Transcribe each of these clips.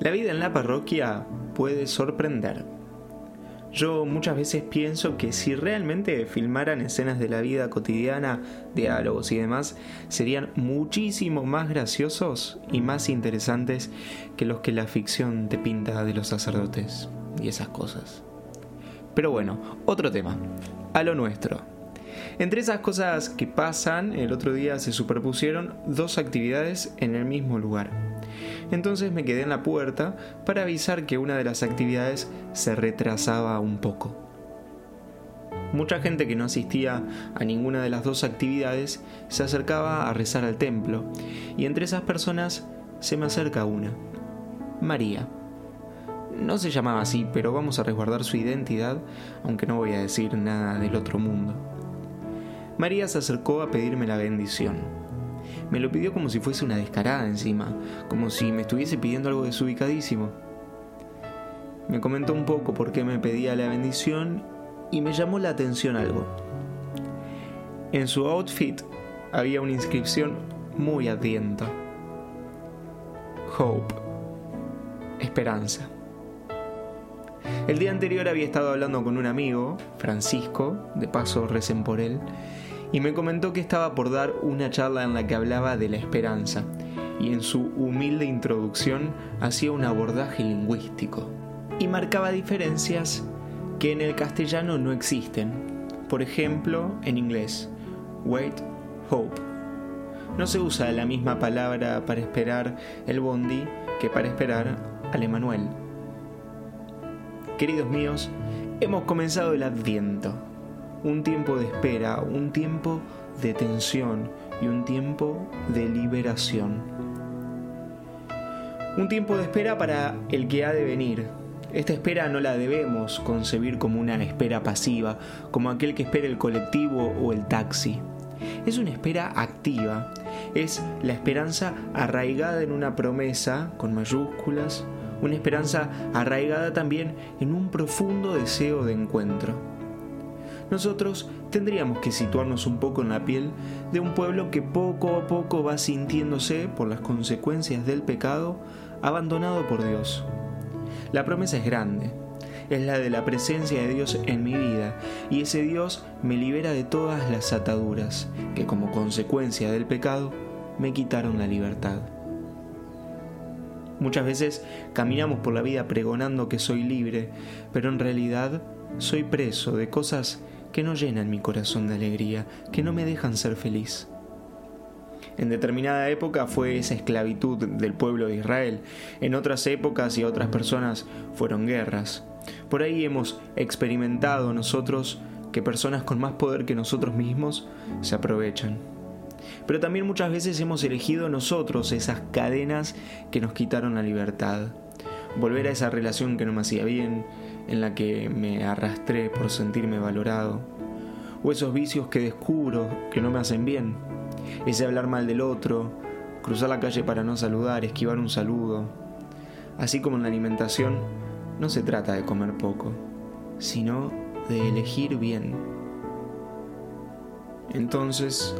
La vida en la parroquia puede sorprender. Yo muchas veces pienso que si realmente filmaran escenas de la vida cotidiana, diálogos y demás, serían muchísimo más graciosos y más interesantes que los que la ficción te pinta de los sacerdotes y esas cosas. Pero bueno, otro tema, a lo nuestro. Entre esas cosas que pasan, el otro día se superpusieron dos actividades en el mismo lugar. Entonces me quedé en la puerta para avisar que una de las actividades se retrasaba un poco. Mucha gente que no asistía a ninguna de las dos actividades se acercaba a rezar al templo, y entre esas personas se me acerca una, María. No se llamaba así, pero vamos a resguardar su identidad, aunque no voy a decir nada del otro mundo. María se acercó a pedirme la bendición. Me lo pidió como si fuese una descarada encima, como si me estuviese pidiendo algo desubicadísimo. Me comentó un poco por qué me pedía la bendición y me llamó la atención algo. En su outfit había una inscripción muy advienta. Hope. Esperanza. El día anterior había estado hablando con un amigo, Francisco, de paso recen por él, y me comentó que estaba por dar una charla en la que hablaba de la esperanza, y en su humilde introducción hacía un abordaje lingüístico, y marcaba diferencias que en el castellano no existen. Por ejemplo, en inglés, wait, hope. No se usa la misma palabra para esperar el bondi que para esperar al Emanuel. Queridos míos, hemos comenzado el adviento un tiempo de espera, un tiempo de tensión y un tiempo de liberación. Un tiempo de espera para el que ha de venir. Esta espera no la debemos concebir como una espera pasiva, como aquel que espera el colectivo o el taxi. Es una espera activa, es la esperanza arraigada en una promesa con mayúsculas, una esperanza arraigada también en un profundo deseo de encuentro nosotros tendríamos que situarnos un poco en la piel de un pueblo que poco a poco va sintiéndose, por las consecuencias del pecado, abandonado por Dios. La promesa es grande, es la de la presencia de Dios en mi vida, y ese Dios me libera de todas las ataduras que como consecuencia del pecado me quitaron la libertad. Muchas veces caminamos por la vida pregonando que soy libre, pero en realidad soy preso de cosas que no llenan mi corazón de alegría, que no me dejan ser feliz. En determinada época fue esa esclavitud del pueblo de Israel, en otras épocas y otras personas fueron guerras. Por ahí hemos experimentado nosotros que personas con más poder que nosotros mismos se aprovechan. Pero también muchas veces hemos elegido nosotros esas cadenas que nos quitaron la libertad. Volver a esa relación que no me hacía bien, en la que me arrastré por sentirme valorado, o esos vicios que descubro que no me hacen bien, ese hablar mal del otro, cruzar la calle para no saludar, esquivar un saludo. Así como en la alimentación, no se trata de comer poco, sino de elegir bien. Entonces,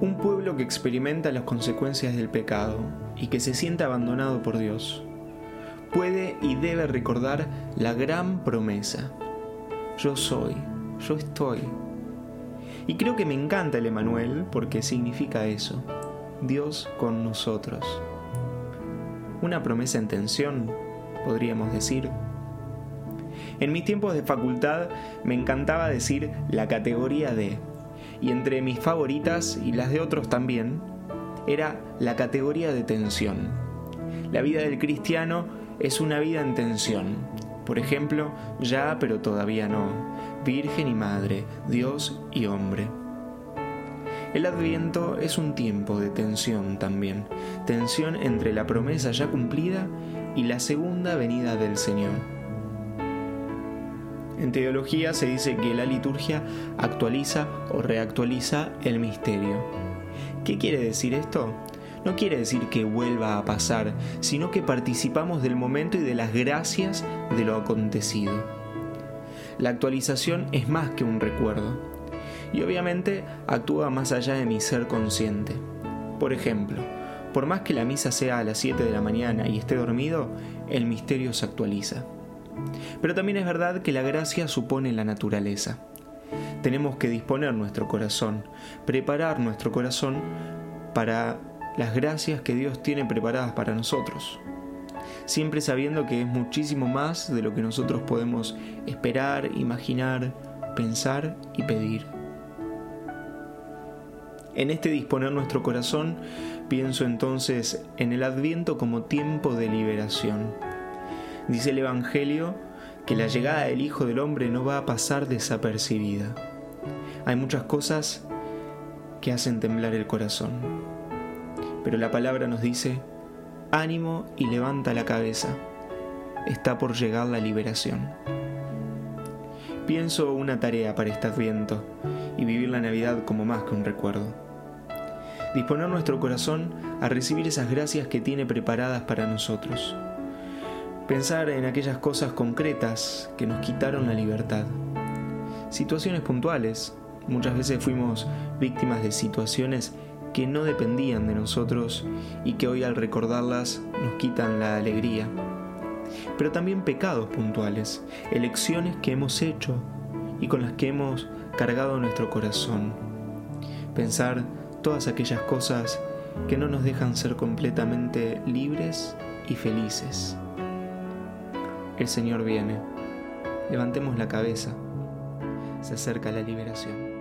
un pueblo que experimenta las consecuencias del pecado y que se siente abandonado por Dios, puede y debe recordar la gran promesa. Yo soy, yo estoy. Y creo que me encanta el Emanuel porque significa eso, Dios con nosotros. Una promesa en tensión, podríamos decir. En mis tiempos de facultad me encantaba decir la categoría de, y entre mis favoritas y las de otros también, era la categoría de tensión. La vida del cristiano es una vida en tensión. Por ejemplo, ya pero todavía no, Virgen y Madre, Dios y hombre. El adviento es un tiempo de tensión también, tensión entre la promesa ya cumplida y la segunda venida del Señor. En teología se dice que la liturgia actualiza o reactualiza el misterio. ¿Qué quiere decir esto? No quiere decir que vuelva a pasar, sino que participamos del momento y de las gracias de lo acontecido. La actualización es más que un recuerdo, y obviamente actúa más allá de mi ser consciente. Por ejemplo, Por más que la misa sea a las 7 de la mañana y esté dormido, el misterio se actualiza. Pero también es verdad que la gracia supone la naturaleza. Tenemos que disponer nuestro corazón, preparar nuestro corazón para las gracias que Dios tiene preparadas para nosotros. Siempre sabiendo que es muchísimo más de lo que nosotros podemos esperar, imaginar, pensar y pedir. En este disponer nuestro corazón, pienso entonces en el adviento como tiempo de liberación. Dice el Evangelio que la llegada del Hijo del Hombre no va a pasar desapercibida. Hay muchas cosas que hacen temblar el corazón. Pero la palabra nos dice, ánimo y levanta la cabeza. Está por llegar la liberación. Pienso una tarea para este adviento y vivir la Navidad como más que un recuerdo. Disponer nuestro corazón a recibir esas gracias que tiene preparadas para nosotros. Pensar en aquellas cosas concretas que nos quitaron la libertad. Situaciones puntuales. Muchas veces fuimos víctimas de situaciones que no dependían de nosotros y que hoy al recordarlas nos quitan la alegría pero también pecados puntuales, elecciones que hemos hecho y con las que hemos cargado nuestro corazón. Pensar todas aquellas cosas que no nos dejan ser completamente libres y felices. El Señor viene. Levantemos la cabeza. Se acerca la liberación.